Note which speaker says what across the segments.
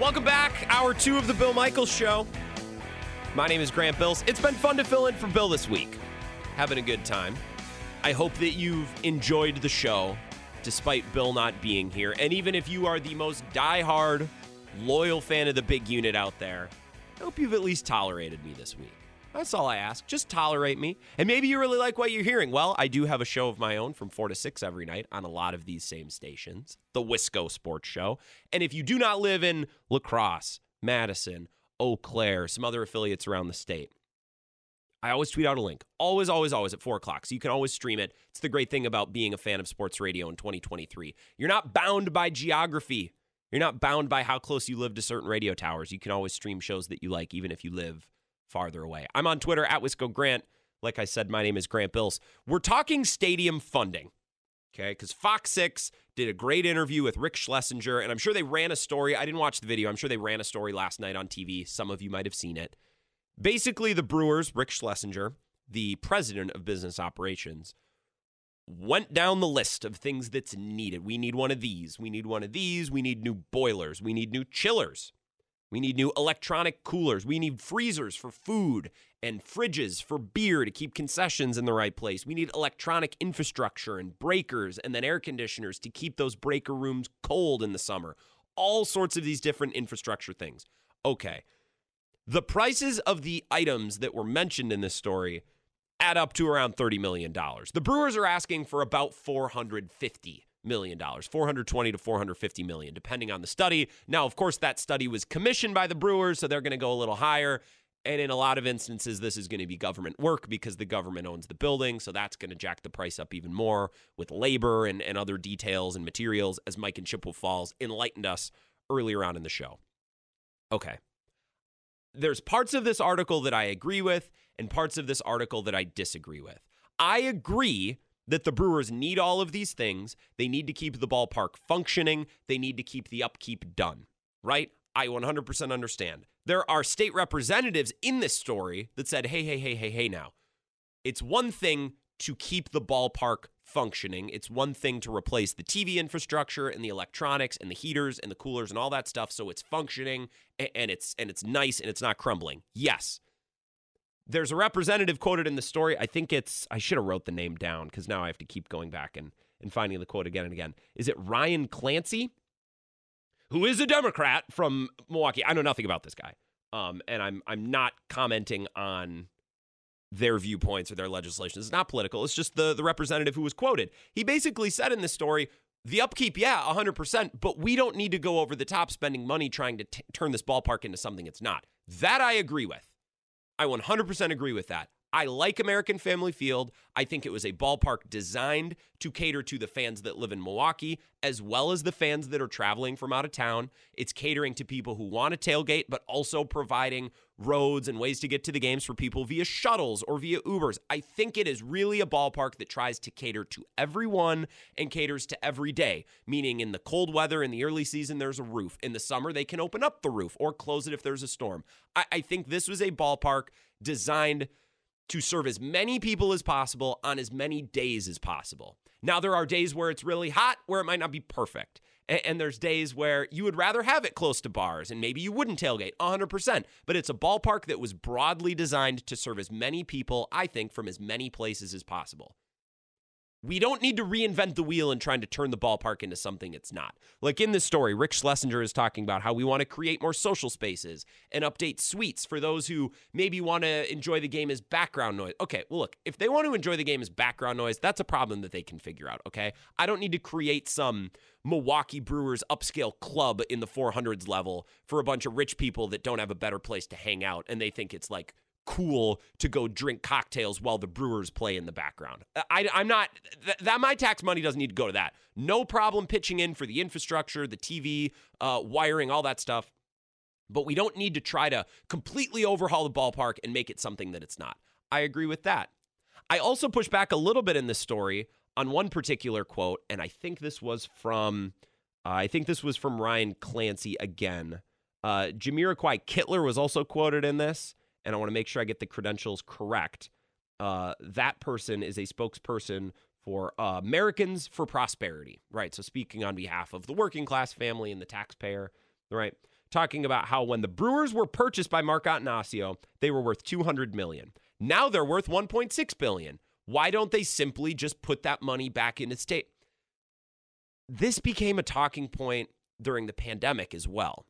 Speaker 1: Welcome back, hour two of the Bill Michaels Show. My name is Grant Bills. It's been fun to fill in for Bill this week. Having a good time. I hope that you've enjoyed the show despite Bill not being here. And even if you are the most die-hard, loyal fan of the big unit out there, I hope you've at least tolerated me this week. That's all I ask. Just tolerate me. And maybe you really like what you're hearing. Well, I do have a show of my own from 4 to 6 every night on a lot of these same stations, the Wisco Sports Show. And if you do not live in La Crosse, Madison, Eau Claire, some other affiliates around the state, I always tweet out a link. Always, always, always at 4 o'clock. So you can always stream it. It's the great thing about being a fan of sports radio in 2023. You're not bound by geography. You're not bound by how close you live to certain radio towers. You can always stream shows that you like, even if you live farther away. I'm on Twitter at Wisco Grant. Like I said, my name is Grant Bills. We're talking stadium funding, okay? Because Fox 6 did a great interview with Rick Schlesinger, and I'm sure they ran a story. I didn't watch the video. I'm sure they ran a story last night on TV. Some of you might have seen it. Basically, the Brewers, Rick Schlesinger, the president of business operations, went down the list of things that's needed. We need one of these. We need one of these. We need new boilers. We need new chillers. We need new electronic coolers. We need freezers for food and fridges for beer to keep concessions in the right place. We need electronic infrastructure and breakers and then air conditioners to keep those breaker rooms cold in the summer. All sorts of these different infrastructure things. Okay. The prices of the items that were mentioned in this story add up to around $30 million. The Brewers are asking for about 450 million dollars 420 to 450 million depending on the study. Now of course that study was commissioned by the brewers so they're going to go a little higher. And in a lot of instances this is going to be government work because the government owns the building so that's going to jack the price up even more with labor and, and other details and materials as mike and chippewa falls enlightened us earlier on in the show. Okay. There's parts of this article that i agree with and parts of this article that i disagree with. I agree that the Brewers need all of these things. They need to keep the ballpark functioning. They need to keep the upkeep done, right? I 100% understand. There are state representatives in this story that said, hey, hey, hey, hey, hey, now. It's one thing to keep the ballpark functioning. It's one thing to replace the TV infrastructure and the electronics and the heaters and the coolers and all that stuff so it's functioning and it's and it's nice and it's not crumbling. Yes. There's a representative quoted in the story. I think it's I should have wrote the name down because now I have to keep going back and, and finding the quote again and again. Is it Ryan Clancy? Who is a Democrat from Milwaukee. I know nothing about this guy. Um, and I'm I'm not commenting on their viewpoints or their legislation. It's not political. It's just the, the representative who was quoted. He basically said in this story, the upkeep, yeah, 100%, but we don't need to go over the top spending money trying to t- turn this ballpark into something it's not. That I agree with. I 100% agree with that. I like American Family Field. I think it was a ballpark designed to cater to the fans that live in Milwaukee, as well as the fans that are traveling from out of town. It's catering to people who want to tailgate, but also providing roads and ways to get to the games for people via shuttles or via Ubers. I think it is really a ballpark that tries to cater to everyone and caters to every day, meaning in the cold weather, in the early season, there's a roof. In the summer, they can open up the roof or close it if there's a storm. I, I think this was a ballpark designed to serve as many people as possible on as many days as possible. Now, there are days where it's really hot, where it might not be perfect. And, there's days where you would rather have it close to bars and maybe you wouldn't tailgate 100%. But it's a ballpark that was broadly designed to serve as many people, I think, from as many places as possible. We don't need to reinvent the wheel in trying to turn the ballpark into something it's not. Like in this story, Rick Schlesinger is talking about how we want to create more social spaces and update suites for those who maybe want to enjoy the game as background noise. Okay, well, look, if they want to enjoy the game as background noise, that's a problem that they can figure out, okay? I don't need to create some Milwaukee Brewers upscale club in the 400s level for a bunch of rich people that don't have a better place to hang out and they think it's like cool to go drink cocktails while the Brewers play in the background. I, am not th- that my tax money doesn't need to go to that. No problem pitching in for the infrastructure, the TV, uh, wiring, all that stuff. But we don't need to try to completely overhaul the ballpark and make it something that it's not. I agree with that. I also push back a little bit in this story on one particular quote, and I think this was from, uh, I think this was from Ryan Clancy again. Uh, Jamiroquai Kittler was also quoted in this and I want to make sure I get the credentials correct. Uh, that person is a spokesperson for uh, Americans for Prosperity, right? So speaking on behalf of the working class family and the taxpayer, right? Talking about how when the Brewers were purchased by Mark Attanasio, they were worth 200 million. Now they're worth 1.6 billion. Why don't they simply just put that money back into state? This became a talking point during the pandemic as well,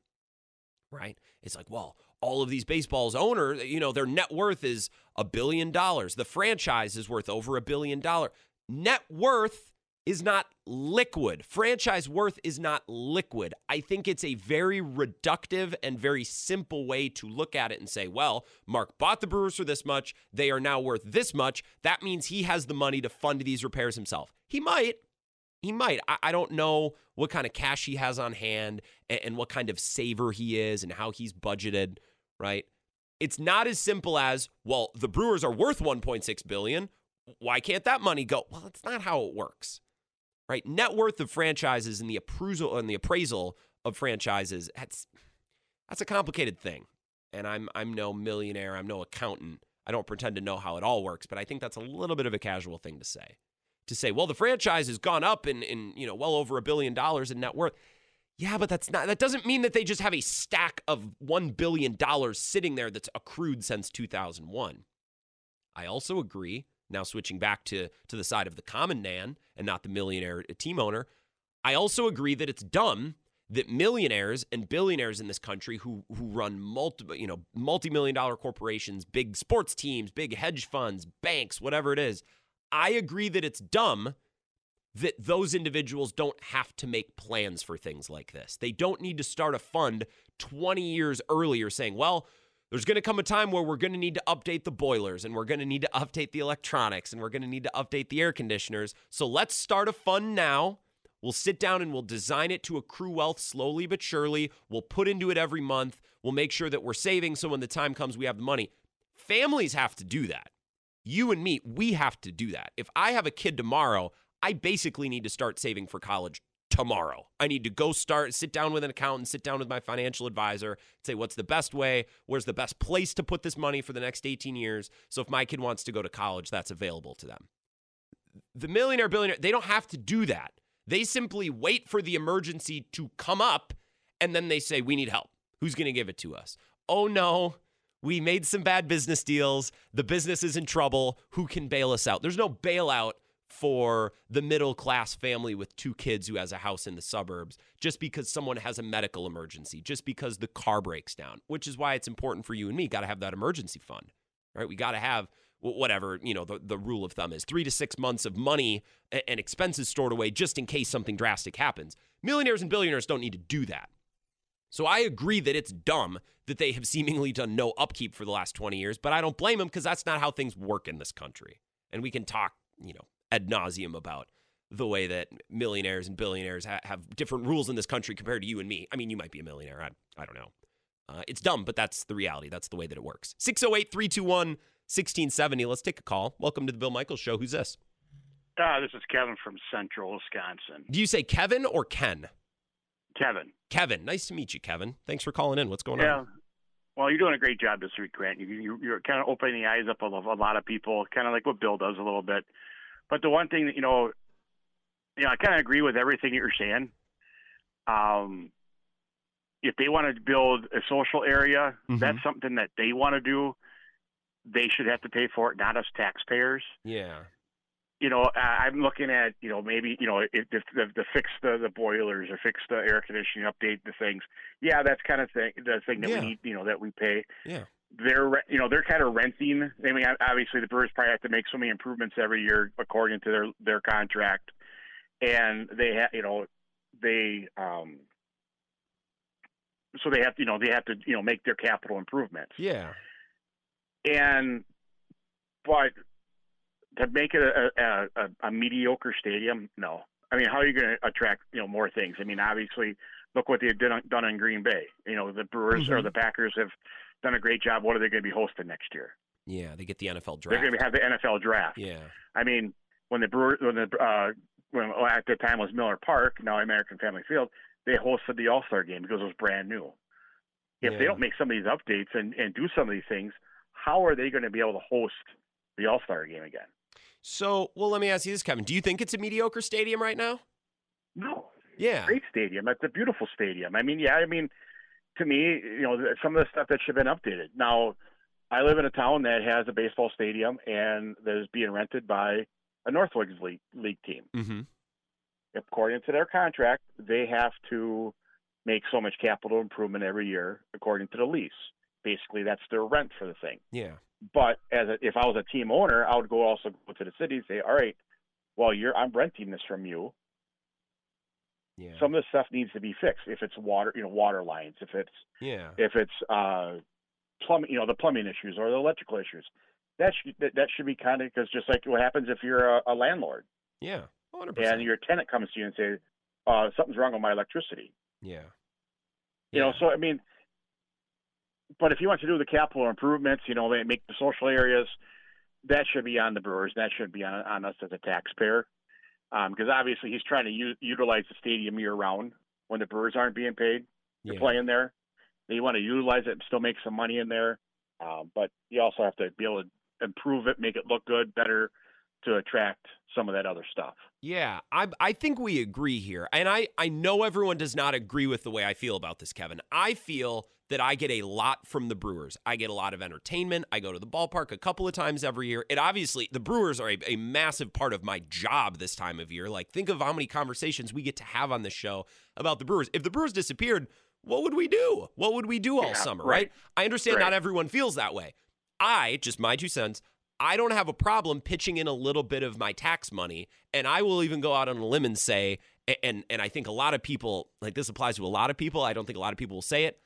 Speaker 1: right? It's like, well, all of these baseballs owner, you know, their net worth is a billion dollars. The franchise is worth over a billion dollar. Net worth is not liquid. Franchise worth is not liquid. I think it's a very reductive and very simple way to look at it and say, well, Mark bought the Brewers for this much. They are now worth this much. That means he has the money to fund these repairs himself. He might. He might. I, I don't know what kind of cash he has on hand and, and what kind of saver he is and how he's budgeted, right? It's not as simple as, well, the Brewers are worth 1.6 billion. Why can't that money go? Well, it's not how it works right? Net worth of franchises and the appraisal and the appraisal of franchises that's that's a complicated thing. And I'm I'm no millionaire, I'm no accountant. I don't pretend to know how it all works, but I think that's a little bit of a casual thing to say. To say, well, the franchise has gone up in in you know well over a billion dollars in net worth. Yeah, but that's not that doesn't mean that they just have a stack of 1 billion dollars sitting there that's accrued since 2001. I also agree now switching back to to the side of the common man and not the millionaire uh, team owner, I also agree that it's dumb that millionaires and billionaires in this country who who run multi you know multi-million dollar corporations, big sports teams, big hedge funds, banks, whatever it is, I agree that it's dumb that those individuals don't have to make plans for things like this. They don't need to start a fund 20 years earlier saying, "Well, there's going to come a time where we're going to need to update the boilers and we're going to need to update the electronics and we're going to need to update the air conditioners. So let's start a fund now. We'll sit down and we'll design it to accrue wealth slowly but surely. We'll put into it every month. We'll make sure that we're saving so when the time comes, we have the money. Families have to do that. You and me, we have to do that. If I have a kid tomorrow, I basically need to start saving for college tomorrow. I need to go start, sit down with an accountant, sit down with my financial advisor, say what's the best way, where's the best place to put this money for the next 18 years. So if my kid wants to go to college, that's available to them. The millionaire, billionaire, they don't have to do that. They simply wait for the emergency to come up and then they say, We need help. Who's going to give it to us? Oh no, we made some bad business deals. The business is in trouble. Who can bail us out? There's no bailout for the middle class family with two kids who has a house in the suburbs just because someone has a medical emergency, just because the car breaks down, which is why it's important for you and me. Got to have that emergency fund, right? We got to have whatever, you know, the, the rule of thumb is three to six months of money and expenses stored away just in case something drastic happens. Millionaires and billionaires don't need to do that. So I agree that it's dumb that they have seemingly done no upkeep for the last 20 years, but I don't blame them because that's not how things work in this country. And we can talk, you know, ad nauseum about the way that millionaires and billionaires ha- have different rules in this country compared to you and me. I mean, you might be a millionaire. I, I don't know. Uh, it's dumb, but that's the reality. That's the way that it works. 608 321 1670. Let's take a call. Welcome to the Bill Michaels Show. Who's this?
Speaker 2: Uh, this is Kevin from Central Wisconsin.
Speaker 1: Do you say Kevin or Ken?
Speaker 2: Kevin.
Speaker 1: Kevin. Nice to meet you, Kevin. Thanks for calling in. What's going
Speaker 2: yeah.
Speaker 1: on?
Speaker 2: Well, you're doing a great job this week, Grant. You, you, you're kind of opening the eyes up of a lot of people, kind of like what Bill does a little bit. But the one thing that you know, you know, I kind of agree with everything that you're saying. Um, if they want to build a social area, mm-hmm. that's something that they want to do. They should have to pay for it, not us taxpayers.
Speaker 1: Yeah.
Speaker 2: You know, I'm looking at you know maybe you know if, if, if the fix the, the boilers or fix the air conditioning, update the things. Yeah, that's kind of thing the thing that yeah. we need. You know that we pay.
Speaker 1: Yeah
Speaker 2: they're you know they're kind of renting. I mean, obviously the Brewers probably have to make so many improvements every year according to their their contract, and they have you know they um so they have to you know they have to you know make their capital improvements.
Speaker 1: Yeah,
Speaker 2: and but to make it a a, a, a mediocre stadium, no. I mean, how are you going to attract you know more things? I mean, obviously, look what they've done, done in Green Bay. You know, the Brewers mm-hmm. or the Packers have done a great job. What are they going to be hosting next year?
Speaker 1: Yeah, they get the NFL draft.
Speaker 2: They're going to have the NFL draft.
Speaker 1: Yeah.
Speaker 2: I mean, when the Brewer, when the uh, when at the time was Miller Park, now American Family Field, they hosted the All Star game because it was brand new. If yeah. they don't make some of these updates and, and do some of these things, how are they going to be able to host the All Star game again?
Speaker 1: So, well, let me ask you this, Kevin. Do you think it's a mediocre stadium right now?
Speaker 2: No.
Speaker 1: Yeah.
Speaker 2: Great stadium. It's a beautiful stadium. I mean, yeah, I mean, to me, you know, some of the stuff that should have been updated. Now, I live in a town that has a baseball stadium and that is being rented by a Northwoods League, League team.
Speaker 1: Mm-hmm.
Speaker 2: According to their contract, they have to make so much capital improvement every year according to the lease. Basically, that's their rent for the thing.
Speaker 1: Yeah.
Speaker 2: But as a, if I was a team owner, I would go also go to the city and say, "All right, well, you're I'm renting this from you.
Speaker 1: Yeah.
Speaker 2: Some of the stuff needs to be fixed. If it's water, you know, water lines. If it's
Speaker 1: yeah.
Speaker 2: if it's uh, plumbing, you know, the plumbing issues or the electrical issues. That should that, that should be kind of because just like what happens if you're a, a landlord
Speaker 1: Yeah. 100%.
Speaker 2: and your tenant comes to you and says, uh, "Something's wrong with my electricity."
Speaker 1: yeah.
Speaker 2: You know, so I mean, but if you want to do the capital improvements, you know, they make the social areas, that should be on the Brewers. That should be on, on us as a taxpayer, because obviously he's trying to u- utilize the stadium year round when the Brewers aren't being paid to
Speaker 1: yeah.
Speaker 2: play in there. You want to utilize it and still make some money in there, um, but you also have to be able to improve it, make it look good, better to attract some of that other stuff.
Speaker 1: Yeah, I I think we agree here. And I I know everyone does not agree with the way I feel about this, Kevin. I feel that I get a lot from the Brewers. I get a lot of entertainment. I go to the ballpark a couple of times every year. It obviously the Brewers are a, a massive part of my job this time of year. Like think of how many conversations we get to have on this show about the Brewers. If the Brewers disappeared, what would we do? What would we do all
Speaker 2: Yeah,
Speaker 1: summer,
Speaker 2: right.
Speaker 1: right? I understand
Speaker 2: Right.
Speaker 1: not everyone feels that way. I, just my two cents, I don't have a problem pitching in a little bit of my tax money, and I will even go out on a limb and say, and and I think a lot of people like this applies to a lot of people. I don't think a lot of people will say it.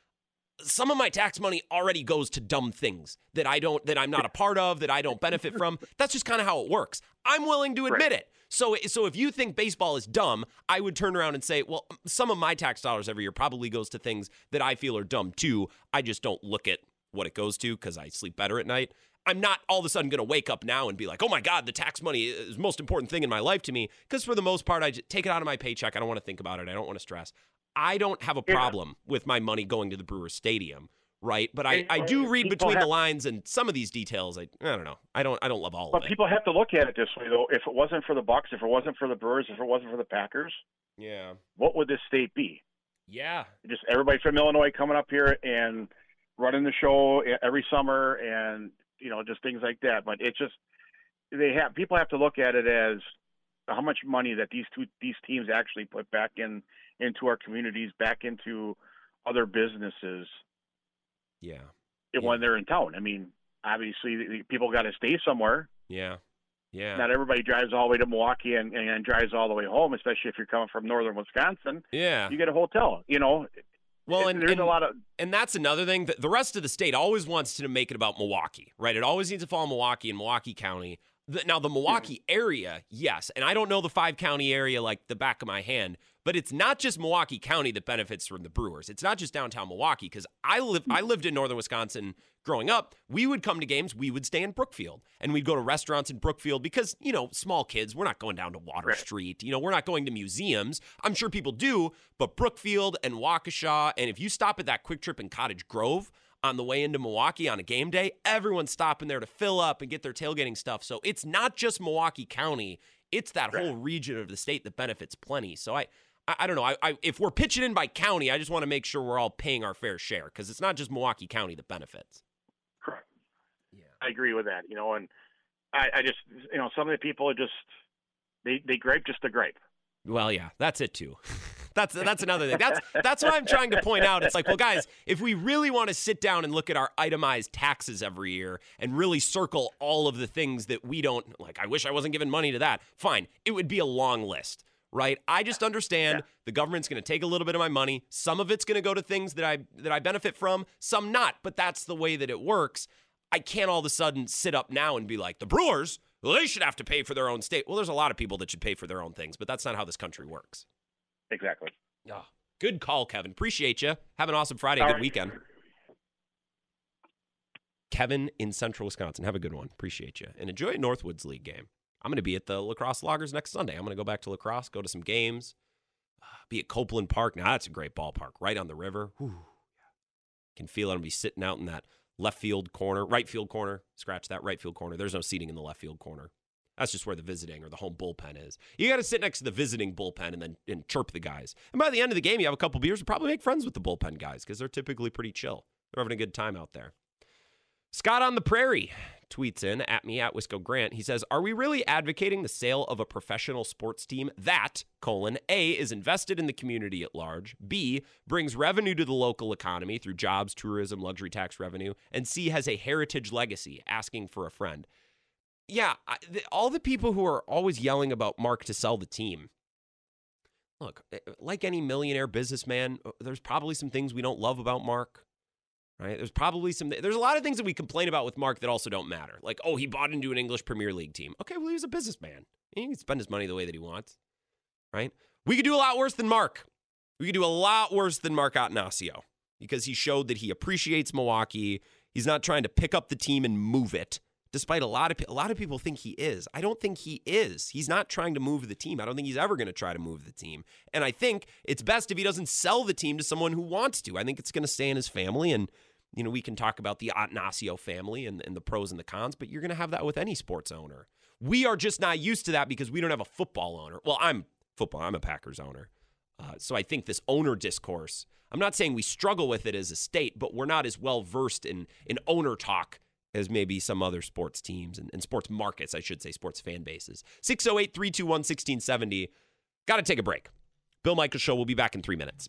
Speaker 1: Some of my tax money already goes to dumb things that I don't that I'm not a part of, that I don't benefit from. That's just kind of how it works. I'm willing to admit it. So so if you think baseball is dumb, I would turn around and say, well, some of my tax dollars every year probably goes to things that I feel are dumb too. I just don't look at what it goes to because I sleep better at night. I'm not all of a sudden going to wake up now and be like, oh my God, the tax money is the most important thing in my life to me. Because for the most part, I just take it out of my paycheck. I don't want to think about it. I don't want to stress. I don't have a
Speaker 2: Yeah.
Speaker 1: problem with my money going to the Brewers Stadium, right? But I, I uh,
Speaker 2: do
Speaker 1: read between the lines and some of these details. I, I don't know. I don't I don't love all
Speaker 2: But
Speaker 1: of it.
Speaker 2: people have to look at it this way, though. If it wasn't for the Bucks, if it wasn't for the Brewers, if it wasn't for the Packers,
Speaker 1: yeah.
Speaker 2: what would this state be?
Speaker 1: Yeah.
Speaker 2: Just everybody from Illinois coming up here and running the show every summer, and you know, just things like that. But it's just they have people have to look at it as how much money that these two these teams actually put back in into our communities, back into other businesses
Speaker 1: Yeah.
Speaker 2: when they're in town. I mean, obviously, people got to stay somewhere.
Speaker 1: Yeah. Yeah.
Speaker 2: Not everybody drives all the way to Milwaukee and, and drives all the way home, especially if you're coming from northern Wisconsin.
Speaker 1: yeah.
Speaker 2: You get a hotel, you know.
Speaker 1: Well, and,
Speaker 2: there's
Speaker 1: and
Speaker 2: a lot of
Speaker 1: and that's another thing. The, the rest of the state always wants to make it about Milwaukee, right? It always needs to fall Milwaukee and Milwaukee County. Now, the hmm. Milwaukee area, yes, and I don't know the five county area like the back of my hand, but it's not just Milwaukee County that benefits from the Brewers. It's not just downtown Milwaukee because I live I lived in northern Wisconsin growing up. We would come to games, we would stay in Brookfield, and we'd go to restaurants in Brookfield because you know small kids. We're not going down to Water. Street. You know, we're not going to museums. I'm sure people do, but Brookfield and Waukesha, and if you stop at that Kwik Trip in Cottage Grove on the way into Milwaukee on a game day, everyone's stopping there to fill up and get their tailgating stuff. So it's not just Milwaukee County; it's that whole region of the state that benefits plenty. So I. I, I don't know. I, I, if we're pitching in by county, I just want to make sure we're all paying our fair share because it's not just Milwaukee County that benefits.
Speaker 2: Correct.
Speaker 1: Yeah.
Speaker 2: I agree with that. You know, and I, I just you know some of the people are just they they gripe just to gripe.
Speaker 1: Well, yeah, that's it too. That's that's another thing. That's that's what I'm trying to point out. It's like, well, guys, if we really want to sit down and look at our itemized taxes every year and really circle all of the things that we don't like, I wish I wasn't giving money to that. Fine, it would be a long list, right? I just understand
Speaker 2: Yeah.
Speaker 1: the government's going to take a little bit of my money. Some of it's going to go to things that I that I benefit from, some not. But that's the way that it works. I can't all of a sudden sit up now and be like, the Brewers, well, they should have to pay for their own state. Well, there's a lot of people that should pay for their own things, but that's not how this country works.
Speaker 2: Exactly.
Speaker 1: Oh, good call, Kevin. Appreciate you. Have an awesome Friday.
Speaker 2: All
Speaker 1: Good
Speaker 2: right.
Speaker 1: weekend. Kevin in Central Wisconsin. Have a good one. Appreciate you. And enjoy a Northwoods League game. I'm going to be at the La Crosse Loggers next Sunday. I'm going to go back to La Crosse, go to some games, uh, be at Copeland Park. Now, that's a great ballpark right on the river. Whew. Can feel it. I'm going to be sitting out in that left field corner, right field corner. Scratch that right field corner. There's no seating in the left field corner. That's just where the visiting or the home bullpen is. You got to sit next to the visiting bullpen and then and chirp the guys. And by the end of the game, you have a couple beers, you probably make friends with the bullpen guys because they're typically pretty chill. They're having a good time out there. Scott on the Prairie tweets in at me at Wisco Grant. He says, Are we really advocating the sale of a professional sports team that, colon, A, is invested in the community at large, B, brings revenue to the local economy through jobs, tourism, luxury tax revenue, and C, has a heritage legacy, asking for a friend? Yeah, I, the, all the people who are always yelling about Mark to sell the team. Look, eh, like any millionaire businessman, uh, there's probably some things we don't love about Mark right? There's probably some, there's a lot of things that we complain about with Mark that also don't matter. Like, oh, he bought into an English Premier League team. Okay, well, he was a businessman. He can spend his money the way that he wants, right? We could do a lot worse than Mark. We could do a lot worse than Mark Attanasio because he showed that he appreciates Milwaukee. He's not trying to pick up the team and move it. Despite a lot of a lot of people think he is. I don't think he is. He's not trying to move the team. I don't think he's ever going to try to move the team. And I think it's best if he doesn't sell the team to someone who wants to. I think it's going to stay in his family and you know, we can talk about the Attanasio family and, and the pros and the cons, but you're going to have that with any sports owner. We are just not used to that because we don't have a football owner. Well, I'm football, I'm a Packers owner. Uh, so I think this owner discourse, I'm not saying we struggle with it as a state, but we're not as well versed in, in owner talk as maybe some other sports teams and, and sports markets, I should say, sports fan bases. 608 321 1670. Got to take a break. Bill Michael Show will be back in three minutes.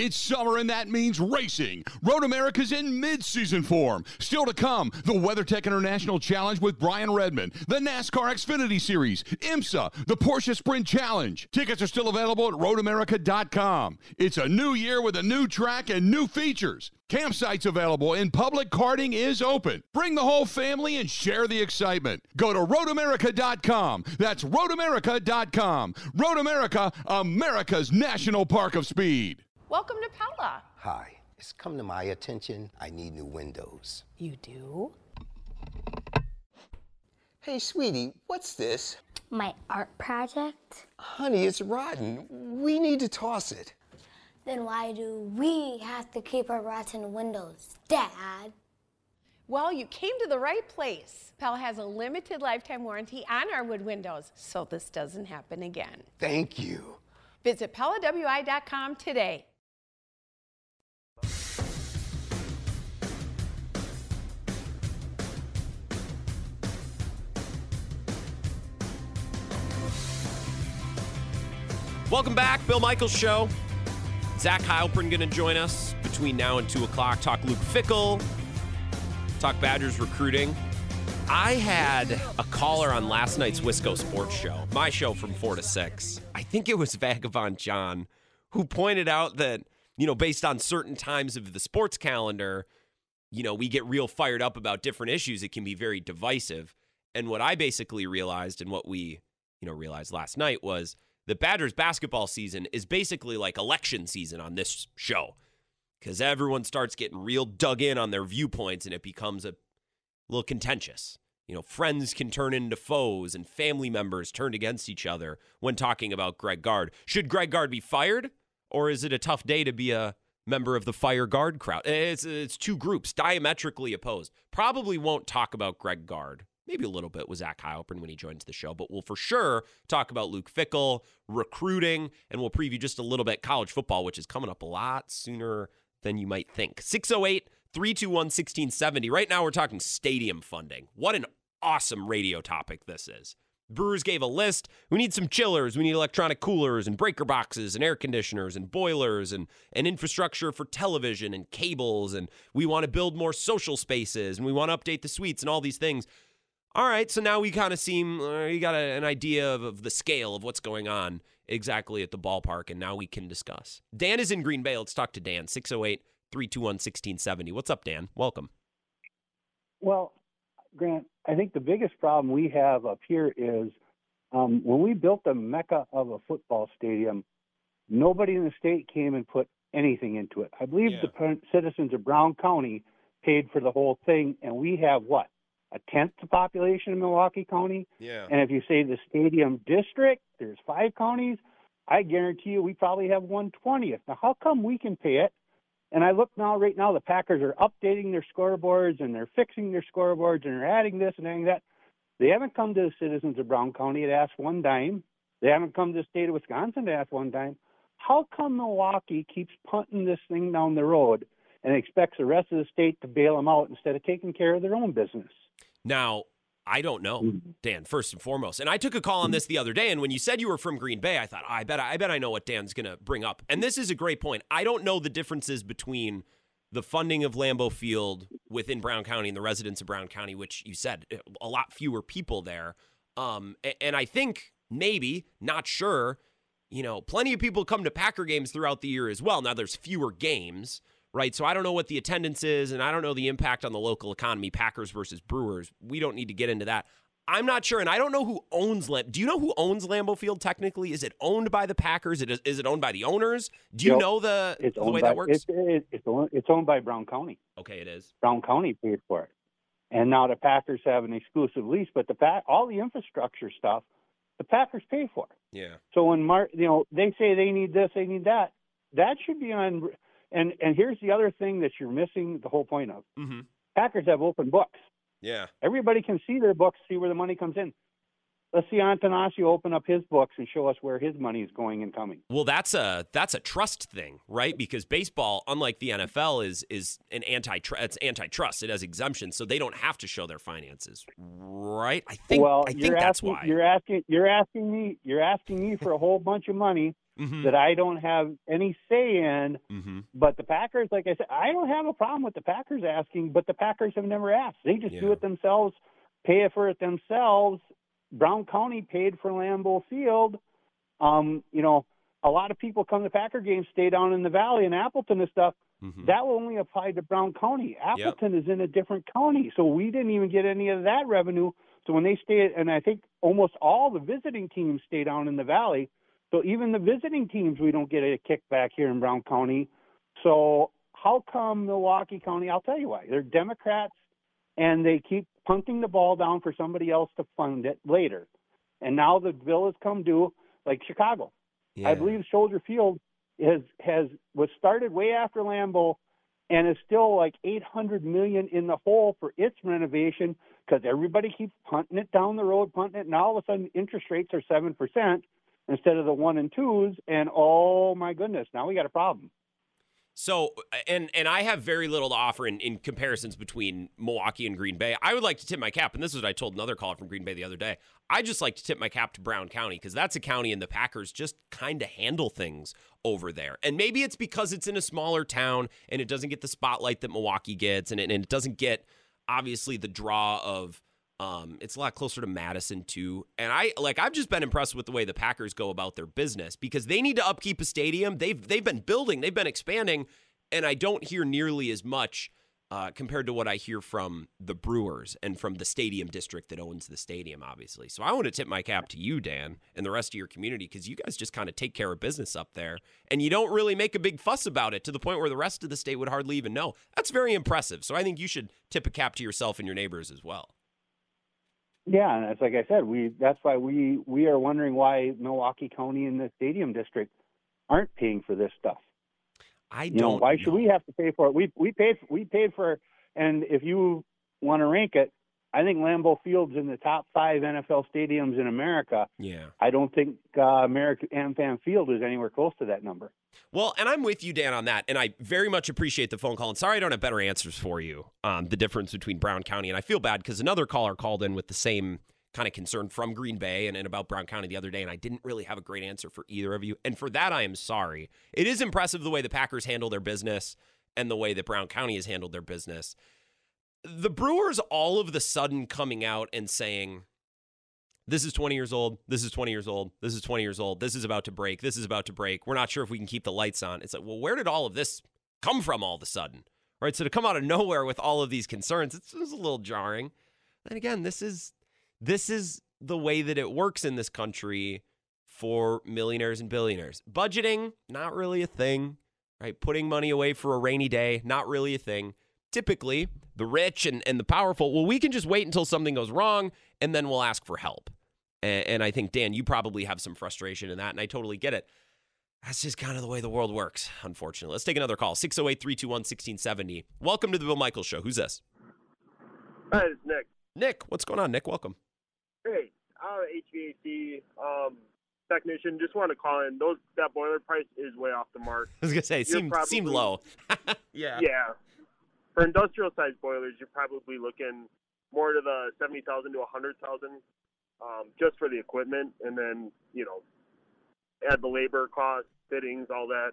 Speaker 3: It's summer and that means racing. Road America's in mid-season form. Still to come, the WeatherTech International Challenge with Brian Redman, the NASCAR Xfinity Series, IMSA, the Porsche Sprint Challenge. Tickets are still available at roadamerica.com. It's a new year with a new track and new features. Campsites available and public karting is open. Bring the whole family and share the excitement. Go to roadamerica.com. That's roadamerica.com. Road America, America's National Park of Speed.
Speaker 4: Welcome to Pella.
Speaker 5: Hi. It's come to my attention I need new windows.
Speaker 4: You do?
Speaker 5: Hey, sweetie, what's this?
Speaker 6: My art project?
Speaker 5: Honey, it's rotten. We need to toss it.
Speaker 6: Then why do we have to keep our rotten windows, Dad?
Speaker 4: Well, you came to the right place. Pella has a limited lifetime warranty on our wood windows, so this doesn't happen again.
Speaker 5: Thank you.
Speaker 4: Visit PellaWI.com today.
Speaker 1: Welcome back, Bill Michaels Show. Zach Heilprin going to join us between now and 2 o'clock. Talk Luke Fickell, talk Badgers recruiting. I had a caller on last night's Wisco Sports Show, my show from 4 to 6. I think it was Vagabond John, who pointed out that, you know, based on certain times of the sports calendar, you know, we get real fired up about different issues. It can be very divisive. And what I basically realized and what we, you know, realized last night was – the Badgers basketball season is basically like election season on this show because everyone starts getting real dug in on their viewpoints and it becomes a little contentious. You know, friends can turn into foes and family members turned against each other when talking about Greg Gard. Should Greg Gard be fired or is it a tough day to be a member of the fire Gard crowd? It's, it's two groups diametrically opposed. Probably won't talk about Greg Gard maybe a little bit with Zach Heilprin when he joins the show, but we'll for sure talk about Luke Fickell, recruiting, and we'll preview just a little bit college football, which is coming up a lot sooner than you might think. 608 321 1670. Right now, we're talking stadium funding. What an awesome radio topic this is. Brewers gave a list. We need some chillers. We need electronic coolers and breaker boxes and air conditioners and boilers and, and infrastructure for television and cables. And we want to build more social spaces and we want to update the suites and all these things all right, so now we kind of seem, uh, you got a, an idea of, of, the scale of what's going on exactly at the ballpark, and now we can discuss. Dan is in Green Bay. Let's talk to Dan, 608 321 1670. What's up, Dan? Welcome.
Speaker 7: Well, Grant, I think the biggest problem we have up here is um, when we built the mecca of a football stadium, nobody in the state came and put anything into it. I believe yeah. the citizens of Brown County paid for the whole thing, and we have what? A tenth the population of Milwaukee County.
Speaker 1: Yeah.
Speaker 7: And if you say the stadium district, there's five counties. I guarantee you we probably have one twentieth. Now, how come we can pay it? And I look now, right now, the Packers are updating their scoreboards and they're fixing their scoreboards and they're adding this and adding that. They haven't come to the citizens of Brown County to ask one dime. They haven't come to the state of Wisconsin to ask one dime. How come Milwaukee keeps punting this thing down the road and expects the rest of the state to bail them out instead of taking care of their own business?
Speaker 1: Now, I don't know,
Speaker 7: Mm-hmm.
Speaker 1: Dan, first and foremost. And I took a call on this the other day, and when you said you were from Green Bay, I thought, I bet I bet I know what Dan's gonna bring up. And this is a great point. I don't know the differences between the funding of Lambeau Field within Brown County and the residents of Brown County, which you said a lot fewer people there. Um, and I think maybe, not sure, you know, plenty of people come to Packer games throughout the year as well. Now there's fewer games, right? So I don't know what the attendance is, and I don't know the impact on the local economy, Packers versus Brewers. We don't need to get into that. I'm not sure, and I don't know who owns Lam. Do you know who owns Lambeau Field? Technically, is it owned by the Packers? It is, is it owned by the owners? Do you know the
Speaker 7: It's
Speaker 1: the way
Speaker 7: by,
Speaker 1: that works?
Speaker 7: It's, it's, owned, it's owned by Brown County.
Speaker 1: okay, it is.
Speaker 7: Brown County paid for it, and now the Packers have an exclusive lease. But the pa- all the infrastructure stuff, the Packers pay for.
Speaker 1: Yeah.
Speaker 7: So when Mar- you know they say they need this, they need that, that should be on. And and here's the other thing that you're missing the whole point of.
Speaker 1: Mm-hmm.
Speaker 7: Packers have open books.
Speaker 1: Yeah.
Speaker 7: Everybody can see their books, see where the money comes in. Let's see Antanasio open up his books and show us where his money is going and coming.
Speaker 1: Well, that's a that's a trust thing, right? Because baseball, unlike the NFL, is is an anti trust. it's antitrust. It has exemptions, so they don't have to show their finances, right? I think
Speaker 7: well,
Speaker 1: I think
Speaker 7: you're
Speaker 1: that's
Speaker 7: asking,
Speaker 1: why.
Speaker 7: You're asking you're asking me you're asking me for a whole bunch of money
Speaker 1: Mhm.
Speaker 7: that I don't have any say in.
Speaker 1: Mhm.
Speaker 7: But the Packers, like I said, I don't have a problem with the Packers asking, but the Packers have never asked. They just do it themselves, pay for it themselves. Brown County paid for Lambeau Field. Um, you know, a lot of people come to Packer games, stay down in the valley in Appleton and stuff.
Speaker 1: Mhm.
Speaker 7: That will only apply to Brown County. Appleton is in a different county, so we didn't even get any of that revenue. So when they stay, and I think almost all the visiting teams stay down in the valley. So even the visiting teams, we don't get a kickback here in Brown County. So how come Milwaukee County? I'll tell you why. They're Democrats, and they keep punting the ball down for somebody else to fund it later. And now the bill has come due, like Chicago. I believe Soldier Field has has was started way after Lambeau, and is still like 800 million in the hole for its renovation because everybody keeps punting it down the road, punting it. Now all of a sudden, interest rates are seven percent instead of the one and twos, and oh my goodness, now we got a problem.
Speaker 1: So, and and I have very little to offer in, in comparisons between Milwaukee and Green Bay. I would like to tip my cap, and this is what I told another caller from Green Bay the other day. I just like to tip my cap to Brown County because that's a county and the Packers just kind of handle things over there. And maybe it's because it's in a smaller town and it doesn't get the spotlight that Milwaukee gets, and it, and it doesn't get obviously the draw of. Um, it's a lot closer to Madison too, and I like. I've just been impressed with the way the Packers go about their business because they need to upkeep a stadium. They've they've been building, they've been expanding, and I don't hear nearly as much uh, compared to what I hear from the Brewers and from the stadium district that owns the stadium, obviously. So I want to tip my cap to you, Dan, and the rest of your community because you guys just kind of take care of business up there, and you don't really make a big fuss about it to the point where the rest of the state would hardly even know. That's very impressive. So I think you should tip a cap to yourself and your neighbors as well.
Speaker 7: Yeah, and it's like I said, we that's why we we are wondering why Milwaukee County and the stadium district aren't paying for this stuff.
Speaker 1: I
Speaker 7: You
Speaker 1: don't.
Speaker 7: know, why should we have to pay for it? We we paid we paid for, and if you want to rank it, I think Lambeau Field's in the top five NFL stadiums in America.
Speaker 1: Yeah.
Speaker 7: I don't think uh, American AmFam Field is anywhere close to that number.
Speaker 1: Well, and I'm with you, Dan, on that. And I very much appreciate the phone call. And sorry I don't have better answers for you on the difference between Brown County. And I feel bad because another caller called in with the same kind of concern from Green Bay and, and about Brown County the other day. And I didn't really have a great answer for either of you. And for that, I am sorry. It is impressive the way the Packers handle their business and the way that Brown County has handled their business. The Brewers all of the sudden coming out and saying, this is 20 years old. This is 20 years old. This is 20 years old. This is about to break. This is about to break. We're not sure if we can keep the lights on. It's like, well, where did all of this come from all of a sudden? Right? So to come out of nowhere with all of these concerns, it's, it's a little jarring. And again, this is this is the way that it works in this country for millionaires and billionaires. Budgeting, not really a thing, right? Putting money away for a rainy day, not really a thing. Typically, the rich and, and the powerful, well, we can just wait until something goes wrong and then we'll ask for help. And, and I think, Dan, you probably have some frustration in that, and I totally get it. That's just kind of the way the world works, unfortunately. Let's take another call 608 321 1670. Welcome to the Bill Michaels Show. Who's this?
Speaker 8: Hi, it's Nick.
Speaker 1: Nick, what's going on, Nick? Welcome.
Speaker 8: Hey, I'm an HVAC um, technician. Just want to call in. Those that boiler price is way off the mark.
Speaker 1: I was gonna say, it
Speaker 8: You're
Speaker 1: seemed,
Speaker 8: probably-
Speaker 1: seemed low. yeah.
Speaker 8: Yeah. For industrial sized boilers, you're probably looking more to the seventy thousand to a hundred thousand, um, just for the equipment, and then you know, add the labor cost, fittings, all that.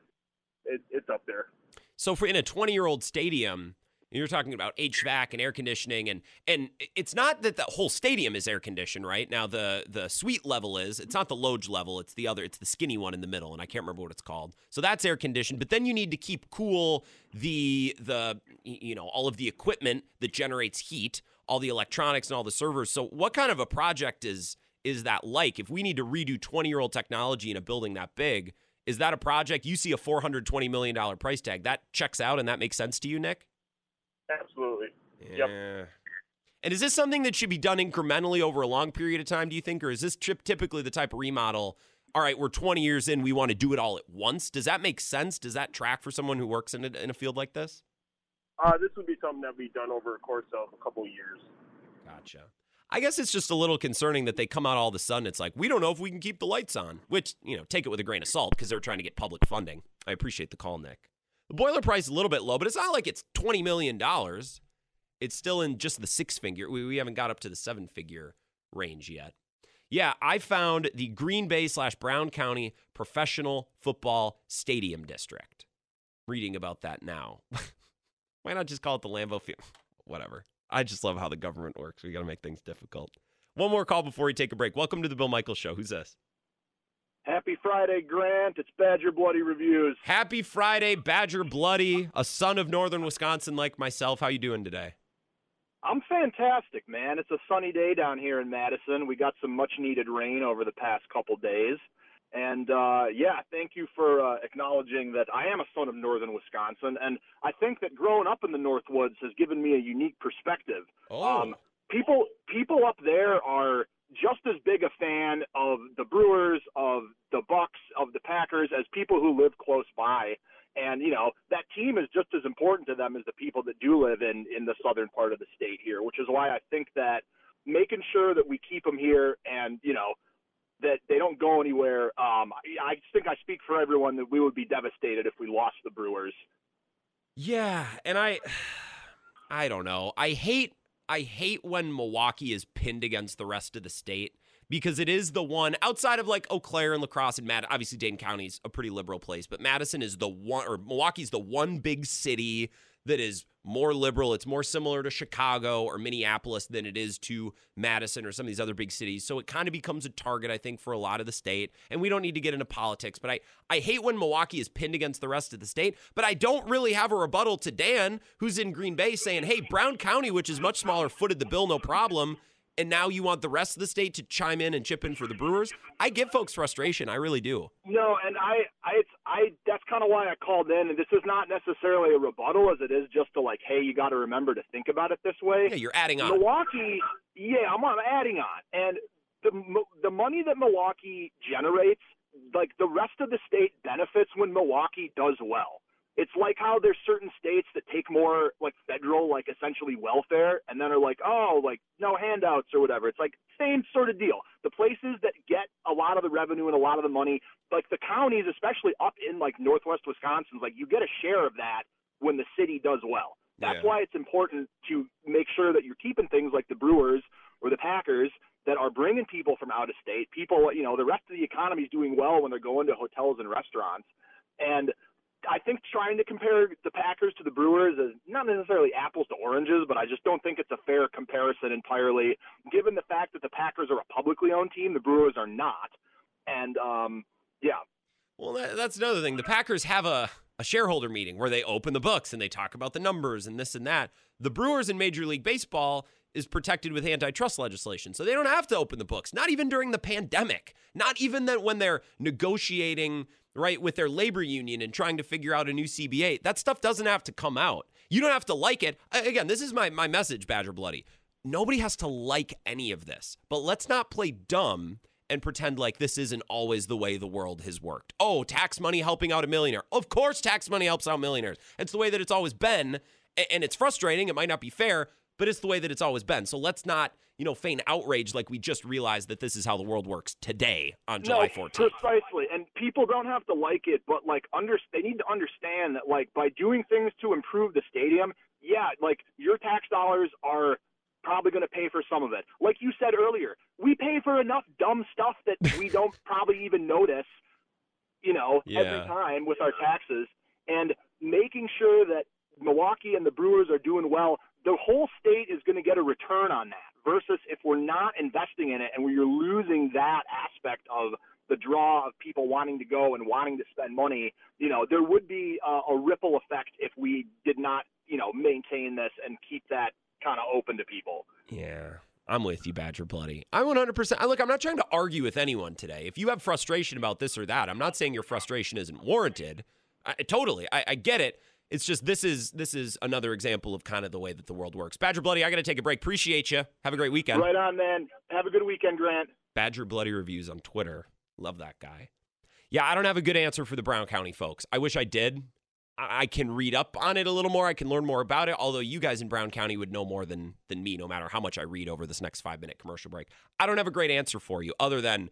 Speaker 8: It, it's up there.
Speaker 1: So for in a 20 year old stadium, you're talking about HVAC and air conditioning, and and it's not that the whole stadium is air conditioned, right? Now the the suite level is. It's not the loge level. It's the other. It's the skinny one in the middle, and I can't remember what it's called. So that's air conditioned. But then you need to keep cool the the you know all of the equipment that generates heat, all the electronics and all the servers. So what kind of a project is is that like? If we need to redo 20 year old technology in a building that big, is that a project you see a 420 million dollar price tag? That checks out and that makes sense to you, Nick?
Speaker 8: Absolutely.
Speaker 1: Yeah. And is this something that should be done incrementally over a long period of time, do you think? Or is this trip typically the type of remodel? All right, we're 20 years in, we want to do it all at once. Does that make sense? Does that track for someone who works in a, in a field like this?
Speaker 8: Uh, this would be something that be done over a course of a couple years.
Speaker 1: Gotcha. I guess it's just a little concerning that they come out all of a sudden. It's like, we don't know if we can keep the lights on, which, you know, take it with a grain of salt because they're trying to get public funding. I appreciate the call, Nick. The boiler price is a little bit low, but it's not like it's $20 million. It's still in just the six figure. We, we haven't got up to the seven figure range yet. Yeah, I found the Green Bay slash Brown County Professional Football Stadium District. Reading about that now. Why not just call it the Lambeau Field? Whatever. I just love how the government works. We got to make things difficult. One more call before we take a break. Welcome to the Bill Michaels Show. Who's this?
Speaker 8: Happy Friday, Grant. It's Badger Bloody Reviews.
Speaker 1: Happy Friday, Badger Bloody, a son of northern Wisconsin like myself. How you doing today?
Speaker 9: I'm fantastic, man. It's a sunny day down here in Madison. We got some much needed rain over the past couple days. And uh, yeah, thank you for uh, acknowledging that I am a son of northern Wisconsin. And I think that growing up in the Northwoods has given me a unique perspective.
Speaker 1: Oh.
Speaker 9: Um, people people up there are just as big a fan of the Brewers, of the Bucks, of the Packers as people who live close by. And you know that team is just as important to them as the people that do live in in the southern part of the state here, which is why I think that making sure that we keep them here and you know that they don't go anywhere. Um, I, I think I speak for everyone that we would be devastated if we lost the Brewers.
Speaker 1: Yeah, and I I don't know. I hate I hate when Milwaukee is pinned against the rest of the state because it is the one outside of like Eau Claire and La Crosse and Mad obviously Dane County's a pretty liberal place, but Madison is the one or Milwaukee's the one big city that is more liberal. It's more similar to Chicago or Minneapolis than it is to Madison or some of these other big cities. So it kind of becomes a target, I think, for a lot of the state. And we don't need to get into politics, but I, I hate when Milwaukee is pinned against the rest of the state. But I don't really have a rebuttal to Dan, who's in Green Bay, saying, hey, Brown County, which is much smaller, footed the bill, no problem. And now you want the rest of the state to chime in and chip in for the Brewers. I get folks frustration. I really do.
Speaker 9: No, and I, I, it's, I. That's kind of why I called in. And this is not necessarily a rebuttal, as it is just to like, hey, you got to remember to think about it this way.
Speaker 1: Yeah, you're adding on.
Speaker 9: Milwaukee, yeah, I'm, I'm adding on, and the the money that Milwaukee generates, like the rest of the state benefits when Milwaukee does well. It's like how there's certain states that take more like federal, like essentially welfare, and then are like, oh, like no handouts or whatever. It's like same sort of deal. The places that get a lot of the revenue and a lot of the money, like the counties, especially up in like northwest Wisconsin, like you get a share of that when the city does well. That's
Speaker 1: Yeah.
Speaker 9: why it's important to make sure that you're keeping things like the Brewers or the Packers that are bringing people from out of state. People, you know, the rest of the economy is doing well when they're going to hotels and restaurants. And I think trying to compare the Packers to the Brewers is not necessarily apples to oranges, but I just don't think it's a fair comparison entirely, given the fact that the Packers are a publicly owned team, the Brewers are not. And um, yeah,
Speaker 1: Well, that, that's another thing. The Packers have a, a shareholder meeting where they open the books and they talk about the numbers and this and that. The Brewers in Major League Baseball is protected with antitrust legislation, so they don't have to open the books. Not even during the pandemic. Not even that when they're negotiating right with their labor union and trying to figure out a new CBA. That stuff doesn't have to come out. You don't have to like it. Again, this is my my message, Badger Bloody. nobody has to like any of this. But let's not play dumb and pretend like this isn't always the way the world has worked. Oh, tax money helping out a millionaire. Of course, tax money helps out millionaires. It's the way that it's always been. And it's frustrating. It might not be fair, but it's the way that it's always been. So let's not, you know, feign outrage like we just realized that this is how the world works today on July
Speaker 9: no,
Speaker 1: 14th.
Speaker 9: Precisely. And people don't have to like it, but like under they need to understand that like by doing things to improve the stadium, yeah, like your tax dollars are probably going to pay for some of it. Like you said earlier, we pay for enough dumb stuff that we don't probably even notice, you know,
Speaker 1: Yeah.
Speaker 9: every time with our taxes and making sure that Milwaukee and the Brewers are doing well, the whole state is going to get a return on that versus if we're not investing in it and we're losing that aspect of the draw of people wanting to go and wanting to spend money, you know, there would be uh, a ripple effect if we did not, you know, maintain this and keep that kind of open to people.
Speaker 1: Yeah. I'm with you, Badger Bloody. I'm 100%. I- Look, I'm not trying to argue with anyone today. If you have frustration about this or that, I'm not saying your frustration isn't warranted. I, totally, I, I get it. It's just this is this is another example of kind of the way that the world works. Badger Bloody, I got to take a break. Appreciate you. Have a great weekend.
Speaker 9: Right on, man. Have a good weekend, Grant.
Speaker 1: Badger Bloody Reviews on Twitter. Love that guy. Yeah, I don't have a good answer for the Brown County folks. I wish I did. I I can read up on it a little more. I can learn more about it. Although you guys in Brown County would know more than than me, no matter how much I read over this next five minute commercial break. I don't have a great answer for you, other than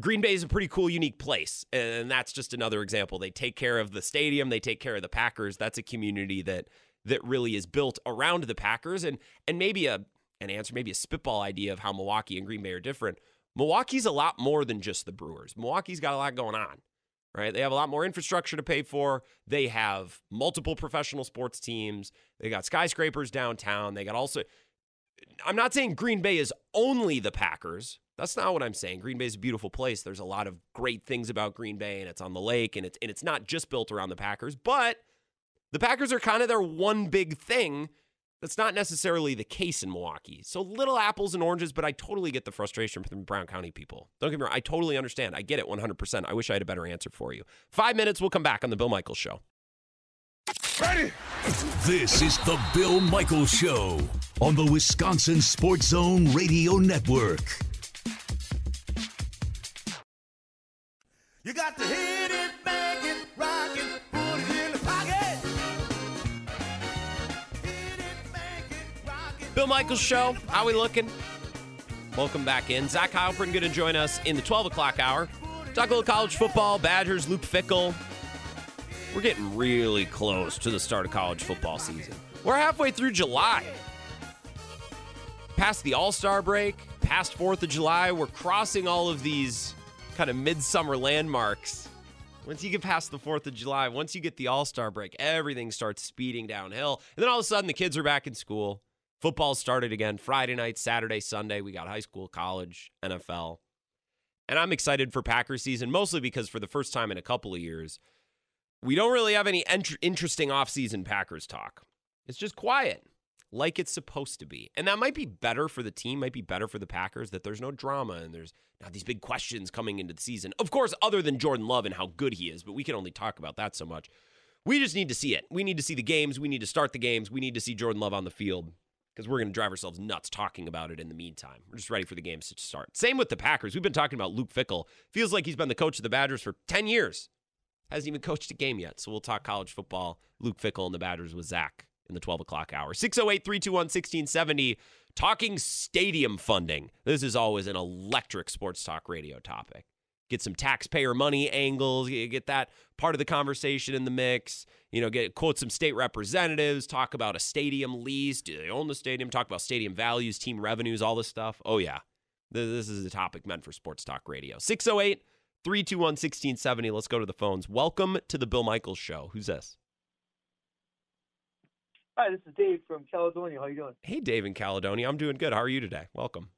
Speaker 1: Green Bay is a pretty cool, unique place, and that's just another example. They take care of the stadium. They take care of the Packers. That's a community that that really is built around the Packers, and and maybe a an answer, maybe a spitball idea of how Milwaukee and Green Bay are different. Milwaukee's a lot more than just the Brewers. Milwaukee's got a lot going on right? They have a lot more infrastructure to pay for. They have multiple professional sports teams. They got skyscrapers downtown. They got also. I'm not saying Green Bay is only the Packers. That's not what I'm saying. Green Bay is a beautiful place. There's a lot of great things about Green Bay, and it's on the lake, and it's and it's not just built around the Packers, but the Packers are kind of their one big thing. That's not necessarily the case in Milwaukee. So little apples and oranges, but I totally get the frustration from the Brown County people. Don't get me wrong. I totally understand. I get it 100%. I wish I had a better answer for you. Five minutes, we'll come back on the Bill Michaels Show. Ready?
Speaker 10: This is the Bill Michaels Show on the Wisconsin Sports Zone Radio Network.
Speaker 11: You got to hit it, bang it, rock it, put it in the pocket.
Speaker 1: Bill Michaels Show. How we looking? Welcome back in. Zach Heilprin going to join us in the 12 o'clock hour. Talk a little college football, Badgers, Luke Fickell. We're getting really close to the start of college football season. We're halfway through July. Past the All Star break, past 4th of July, we're crossing all of these kind of midsummer landmarks. Once you get past the 4th of July, once you get the All Star break, everything starts speeding downhill. And then all of a sudden, the kids are back in school. Football started again Friday night, Saturday, Sunday. We got high school, college, NFL. And I'm excited for Packers season, mostly because for the first time in a couple of years, we don't really have any ent- interesting offseason Packers talk. It's just quiet, like it's supposed to be. And that might be better for the team, might be better for the Packers that there's no drama and there's not these big questions coming into the season. Of course, other than Jordan Love and how good he is, but we can only talk about that so much. We just need to see it. We need to see the games. We need to start the games. We need to see Jordan Love on the field because we're going to drive ourselves nuts talking about it in the meantime. We're just ready for the games to start. Same with the Packers. We've been talking about Luke Fickell. Feels like he's been the coach of the Badgers for 10 years. Hasn't even coached a game yet. So we'll talk college football, Luke Fickell and the Badgers with Zach in the 12 o'clock hour. 608 321 1670. Talking stadium funding. This is always an electric sports talk radio topic. Get some taxpayer money angles, get that part of the conversation in the mix. You know, get quote some state representatives, talk about a stadium lease. Do they own the stadium? Talk about stadium values, team revenues, all this stuff. Oh, yeah. This is a topic meant for sports talk radio. 608 321 1670. Let's go to the phones. Welcome to the Bill Michaels Show. Who's this?
Speaker 12: Hi, this is Dave from Caledonia. How you doing?
Speaker 1: Hey, Dave in Caledonia. I'm doing good. How are you today? Welcome.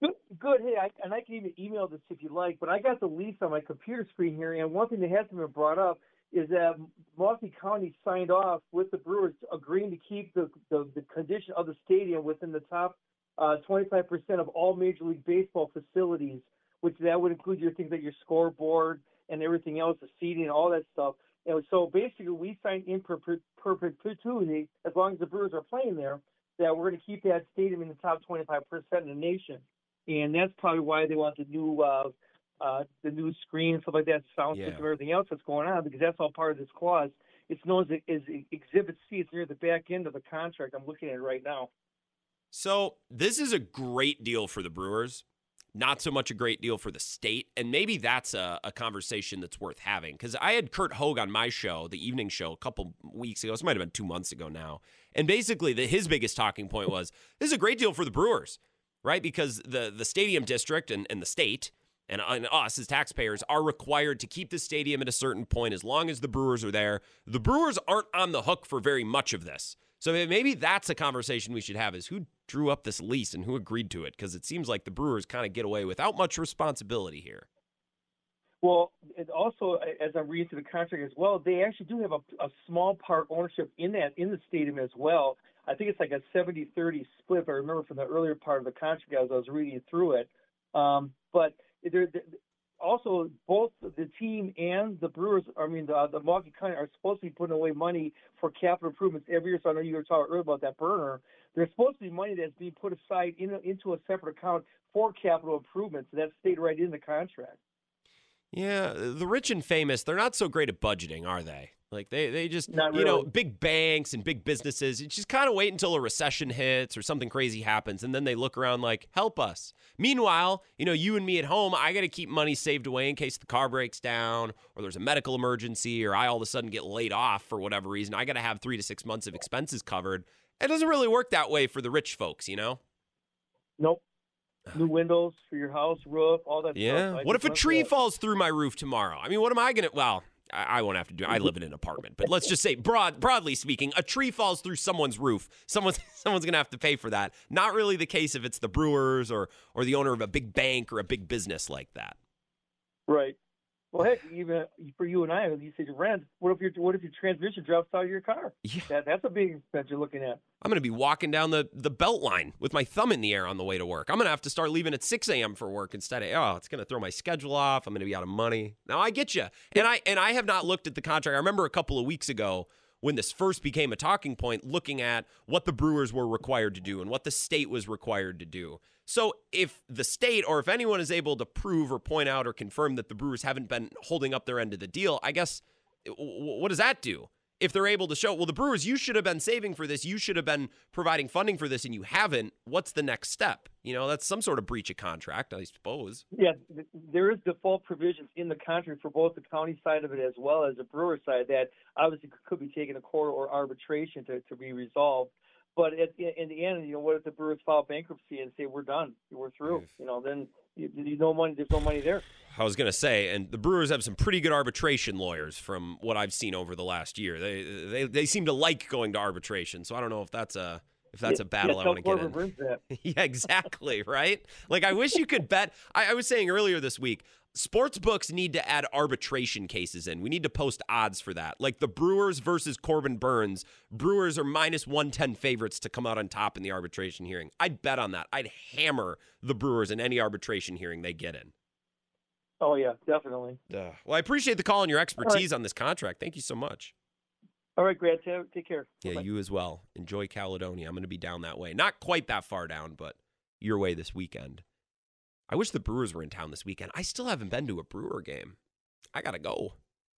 Speaker 12: Good. Good. Hey, I, and I can even email this if you like, but I got the lease on my computer screen here, and one thing that hasn't been brought up is that Milwaukee County signed off with the Brewers agreeing to keep the, the, the condition of the stadium within the top uh, 25% of all Major League Baseball facilities, which that would include your things like your scoreboard and everything else, the seating, all that stuff. And so basically, we signed in per- per- perpetuity as long as the Brewers are playing there that we're going to keep that stadium in the top 25% in the nation, and that's probably why they want the new uh, uh, the new screen and stuff like that, sound
Speaker 1: Yeah.
Speaker 12: system, everything else that's going on, because that's all part of this clause. It's known as, as Exhibit C. It's near the back end of the contract. I'm looking at it right now.
Speaker 1: So this is a great deal for the Brewers. Not so much a great deal for the state. And maybe that's a, a conversation that's worth having. Because I had Kurt Hogue on my show, the evening show, a couple weeks ago. This might have been two months ago now. And basically, the, his biggest talking point was this is a great deal for the Brewers, right? Because the, the stadium district and, and the state and, and us as taxpayers are required to keep the stadium at a certain point as long as the Brewers are there. The Brewers aren't on the hook for very much of this. So maybe that's a conversation we should have is who drew up this lease and who agreed to it because it seems like the Brewers kind of get away without much responsibility here.
Speaker 12: Well, it also, as I'm reading through the contract as well, they actually do have a, a small part ownership in that in the stadium as well. I think it's like a 70-30 split. If I remember from the earlier part of the contract as I was reading through it. Um, but there, also both the team and the Brewers, I mean the the Milwaukee County, are supposed to be putting away money for capital improvements every year. So I know you were talking earlier about that burner. There's supposed to be money that's being put aside in, into a separate account for capital improvements. That's stayed right in the contract.
Speaker 1: Yeah, the rich and famous, they're not so great at budgeting, are they? Like they they just
Speaker 12: Not
Speaker 1: you know, big banks and big businesses, you just kind of wait until a recession hits or something crazy happens and then they look around like, "Help us." Meanwhile, you know, you and me at home, I got to keep money saved away in case the car breaks down or there's a medical emergency or I all of a sudden get laid off for whatever reason. I got to have 3 to 6 months of expenses covered. It doesn't really work that way for the rich folks, you know?
Speaker 12: Nope. New windows for your house, roof, all that
Speaker 1: Yeah.
Speaker 12: stuff.
Speaker 1: What if a tree
Speaker 12: it.
Speaker 1: falls through my roof tomorrow? I mean, what am I gonna? Well, I, I won't have to do. I live in an apartment, but let's just say, broad, broadly speaking, a tree falls through someone's roof. Someone's someone's gonna have to pay for that. Not really the case if it's the Brewers or or the owner of a big bank or a big business like that.
Speaker 12: Right. Well, heck, even for you and I, you said you rent. What if your what if your transmission drops out of your car?
Speaker 1: Yeah.
Speaker 12: That, that's a big expense you're looking at.
Speaker 1: I'm gonna be walking down the the belt line with my thumb in the air on the way to work. I'm gonna have to start leaving at 6 a.m. for work instead of oh, it's gonna throw my schedule off. I'm gonna be out of money. Now I get you, and I and I have not looked at the contract. I remember a couple of weeks ago when this first became a talking point, looking at what the Brewers were required to do and what the state was required to do. So if the state or if anyone is able to prove or point out or confirm that the Brewers haven't been holding up their end of the deal, I guess what does that do? If they're able to show, well, the Brewers, you should have been saving for this, you should have been providing funding for this, and you haven't. What's the next step? You know, that's some sort of breach of contract, I suppose.
Speaker 12: Yeah, there is default provisions in the contract for both the county side of it as well as the brewer side that obviously could be taken to court or arbitration to, to be resolved. But at, in the end, you know, what if the Brewers file bankruptcy and say we're done, we're through? Mm. You know, then you, you no money, there's no money there.
Speaker 1: I was going to say, and the Brewers have some pretty good arbitration lawyers from what I've seen over the last year. They they they seem to like going to arbitration, so I don't know if that's a if that's a battle I want to get in.
Speaker 12: Corbin Burnes that.
Speaker 1: yeah, exactly, right? Like I wish you could bet. I, I was saying earlier this week, sports books need to add arbitration cases in. We need to post odds for that. Like the Brewers versus Corbin Burnes. Brewers are minus 110 favorites to come out on top in the arbitration hearing. I'd bet on that. I'd hammer the Brewers in any arbitration hearing they get in.
Speaker 12: Oh yeah, definitely.
Speaker 1: Well, I appreciate the call and your expertise on this contract. Thank you so much.
Speaker 12: All right, Grant, take care.
Speaker 1: Yeah, you as well. Enjoy Caledonia. I'm going to be down that way. Not quite that far down, but your way this weekend. I wish the Brewers were in town this weekend. I still haven't been to a Brewer game. I got to go.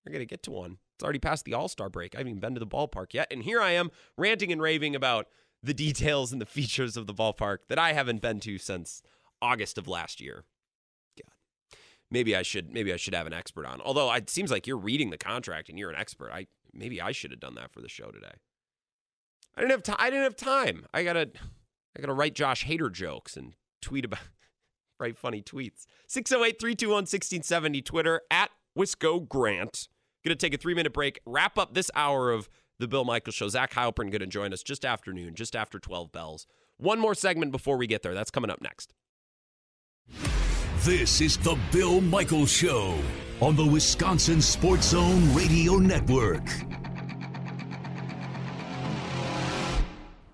Speaker 1: I got to get to one. It's already past the All Star break. I haven't even been to the ballpark yet. And here I am ranting and raving about the details and the features of the ballpark that I haven't been to since August of last year. God. Maybe I should maybe I should have an expert on. Although it seems like you're reading the contract and you're an expert. I maybe I should have done that for the show today. I didn't have time. I didn't have time. I gotta I gotta write Josh Hader jokes and tweet about write funny tweets. 608-321-1670 Twitter at Wisco Grant. Gonna take a three minute break. Wrap up this hour of the Bill Michaels show. Zach Heilprin gonna join us just after noon, just after 12 bells. One more segment before we get there. That's coming up next.
Speaker 10: This is the Bill Michaels Show on the Wisconsin Sports Zone Radio Network.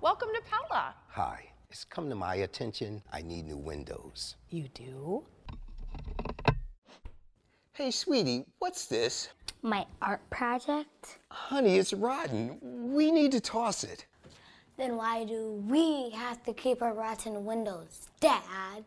Speaker 4: Welcome to Pella.
Speaker 5: Hi. It's come to my attention I need new windows.
Speaker 4: You do?
Speaker 5: Hey, sweetie, what's this?
Speaker 6: My art project?
Speaker 5: Honey, it's rotten. We need to toss it.
Speaker 6: Then why do we have to keep our rotten windows, Dad?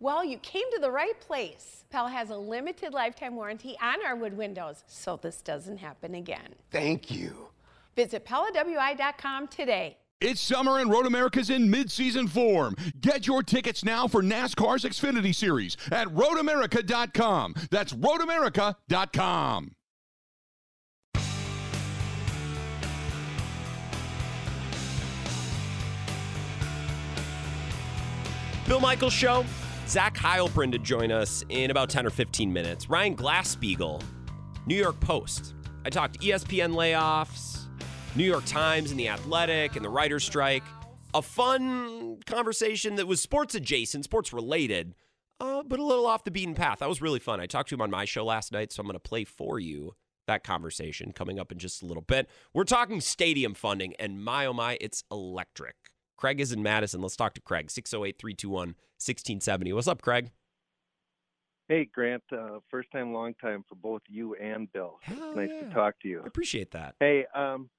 Speaker 4: Well, you came to the right place. Pell has a limited lifetime warranty on our wood windows, so this doesn't happen again.
Speaker 5: Thank you.
Speaker 4: Visit PellaWI.com today.
Speaker 3: It's summer and Road America's in mid-season form. Get your tickets now for NASCAR's Xfinity Series at roadamerica.com. That's roadamerica.com.
Speaker 1: Bill Michaels Show. Zach Heilprin to join us in about 10 or 15 minutes. Ryan Glasspiegel, New York Post. I talked ESPN layoffs, New York Times and the Athletic and the writer's strike. A fun conversation that was sports adjacent, sports related, uh, but a little off the beaten path. That was really fun. I talked to him on my show last night, so I'm going to play for you that conversation coming up in just a little bit. We're talking stadium funding, and my oh my, it's electric. Craig is in Madison. Let's talk to Craig. 608 321 1670. What's up, Craig?
Speaker 13: Hey, Grant. Uh, first time, long time for both you and Bill.
Speaker 1: Hell
Speaker 13: nice
Speaker 1: yeah.
Speaker 13: to talk to you.
Speaker 1: I appreciate that.
Speaker 13: Hey, um,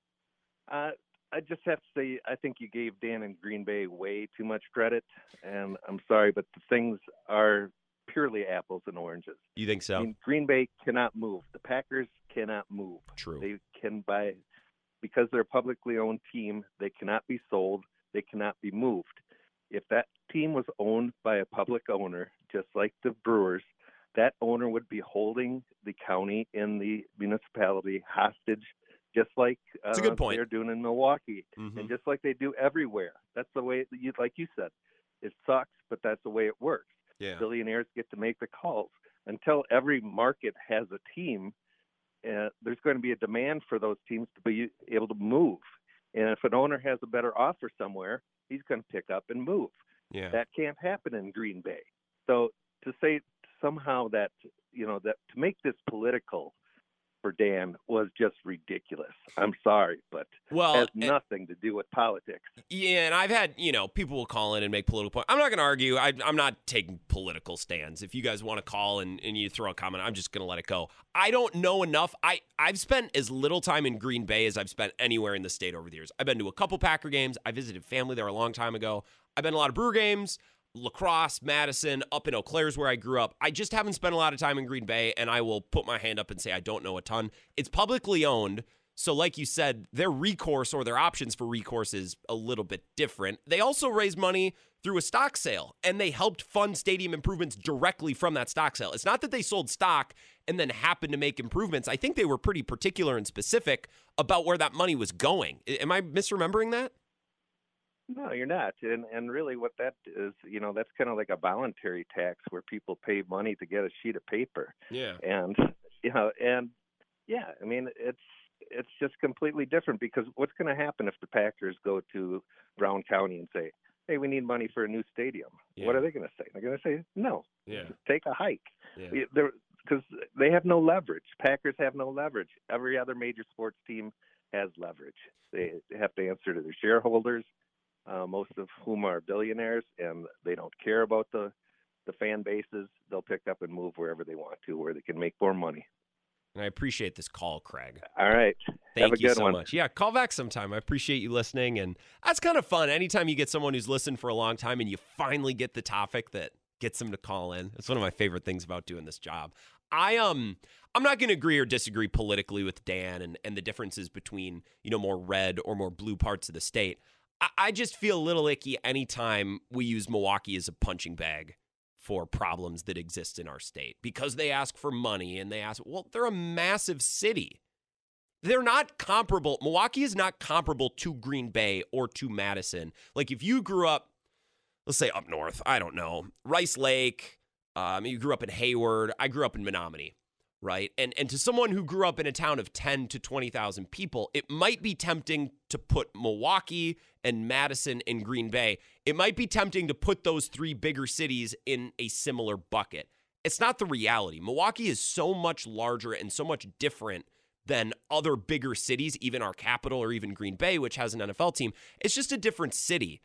Speaker 13: uh, I just have to say, I think you gave Dan and Green Bay way too much credit, and I'm sorry, but the things are purely apples and oranges.
Speaker 1: You think so?
Speaker 13: I mean, Green Bay cannot move. The Packers cannot move.
Speaker 1: True.
Speaker 13: They can buy because they're a publicly owned team. They cannot be sold. They cannot be moved. If that team was owned by a public owner, just like the Brewers, that owner would be holding the county and the municipality hostage, just like uh,
Speaker 1: a good point.
Speaker 13: they're doing in Milwaukee,
Speaker 1: Mhm.
Speaker 13: and just like they do everywhere. That's the way, you, like you said, it sucks, but that's the way it works
Speaker 1: Yeah.
Speaker 13: billionaires get to make the calls. Until every market has a team, uh, there's going to be a demand for those teams to be able to move. And if an owner has a better offer somewhere, he's going to pick up and move.
Speaker 1: Yeah.
Speaker 13: That can't happen in Green Bay. So to say somehow that you know that to make this political for Dan was just ridiculous. I'm sorry, but
Speaker 1: Well,
Speaker 13: has
Speaker 1: and-
Speaker 13: nothing to do with politics.
Speaker 1: Yeah, and I've had, you know, people will call in and make political points. I'm not going to argue. I, I'm not taking political stands. If you guys want to call and, and you throw a comment, I'm just going to let it go. I don't know enough. I, I've spent as little time in Green Bay as I've spent anywhere in the state over the years. I've been to a couple Packer games. I visited family there a long time ago. I've been to a lot of Brewer games, La Crosse, Madison, up in Eau Claire's where I grew up. I just haven't spent a lot of time in Green Bay, and I will put my hand up and say I don't know a ton. It's publicly owned. So, like you said, their recourse or their options for recourse is a little bit different. They also raised money through a stock sale and they helped fund stadium improvements directly from that stock sale. It's not that they sold stock and then happened to make improvements. I think they were pretty particular and specific about where that money was going. Am I misremembering that?
Speaker 13: No, you're not. And and really what that is, you know, that's kind of like a voluntary tax where people pay money to get a sheet of paper.
Speaker 1: Yeah.
Speaker 13: And you know, and yeah, I mean, it's it's just completely different because what's going to happen if the Packers go to Brown County and say, "Hey, we need money for a new stadium."
Speaker 1: Yeah.
Speaker 13: What are they going to say? They're going to say, "No,
Speaker 1: Yeah.
Speaker 13: take a hike."
Speaker 1: Yeah.
Speaker 13: Because they have no leverage. Packers have no leverage. Every other major sports team has leverage. They have to answer to their shareholders, uh, most of whom are billionaires, and they don't care about the the fan bases. They'll pick up and move wherever they want to, where they can make more money.
Speaker 1: And I appreciate this call, Craig.
Speaker 13: All right.
Speaker 1: Thank you so
Speaker 13: one.
Speaker 1: much. Yeah, call back sometime. I appreciate you listening. And that's kind of fun. Anytime you get someone who's listened for a long time and you finally get the topic that gets them to call in. It's one of my favorite things about doing this job. I um I'm not gonna agree or disagree politically with Dan and, and the differences between, you know, more red or more blue parts of the state. I, just feel a little icky anytime we use Milwaukee as a punching bag for problems that exist in our state because they ask for money and they ask, well, they're a massive city. They're not comparable. Milwaukee is not comparable to Green Bay or to Madison. Like if you grew up, let's say up north, I don't know, Rice Lake, um, you grew up in Hayward, I grew up in Menomonie, right? And and to someone who grew up in a town of 10 to 20,000 people, it might be tempting to put Milwaukee and Madison and Green Bay. It might be tempting to put those three bigger cities in a similar bucket. It's not the reality. Milwaukee is so much larger and so much different than other bigger cities, even our capital or even Green Bay, which has an NFL team. It's just a different city.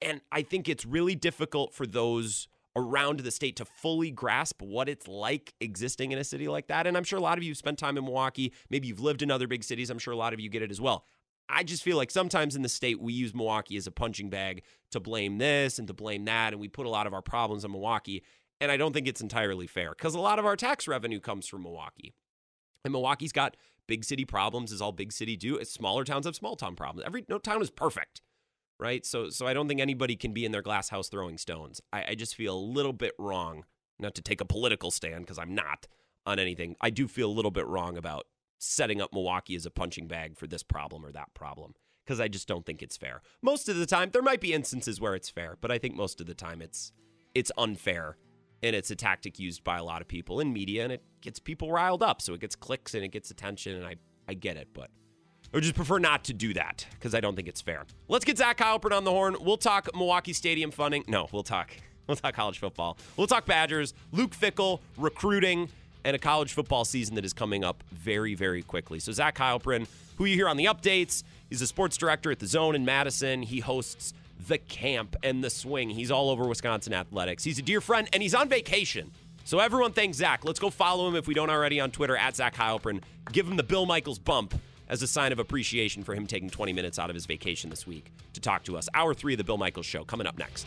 Speaker 1: And I think it's really difficult for those around the state to fully grasp what it's like existing in a city like that. And I'm sure a lot of you have spent time in Milwaukee. Maybe you've lived in other big cities. I'm sure a lot of you get it as well. I just feel like sometimes in the state we use Milwaukee as a punching bag to blame this and to blame that, and we put a lot of our problems on Milwaukee. And I don't think it's entirely fair because a lot of our tax revenue comes from Milwaukee. And Milwaukee's got big city problems, as all big city do. Smaller towns have small town problems. Every no town is perfect, right? So, so I don't think anybody can be in their glass house throwing stones. I, I just feel a little bit wrong, not to take a political stand because I'm not on anything. I do feel a little bit wrong about setting up Milwaukee as a punching bag for this problem or that problem because I just don't think it's fair. Most of the time, there might be instances where it's fair, but I think most of the time it's it's unfair and it's a tactic used by a lot of people in media and it gets people riled up so it gets clicks and it gets attention and i, I get it but i would just prefer not to do that because i don't think it's fair let's get zach Heilprin on the horn we'll talk milwaukee stadium funding no we'll talk we'll talk college football we'll talk badgers luke Fickell, recruiting and a college football season that is coming up very very quickly so zach Heilprin who you hear on the updates he's a sports director at the zone in madison he hosts the camp and the swing. He's all over Wisconsin athletics. He's a dear friend and he's on vacation. So everyone thanks Zach. Let's go follow him if we don't already on Twitter at Zach Heilprin. Give him the Bill Michaels bump as a sign of appreciation for him taking 20 minutes out of his vacation this week to talk to us. Hour three of the Bill Michaels Show coming up next.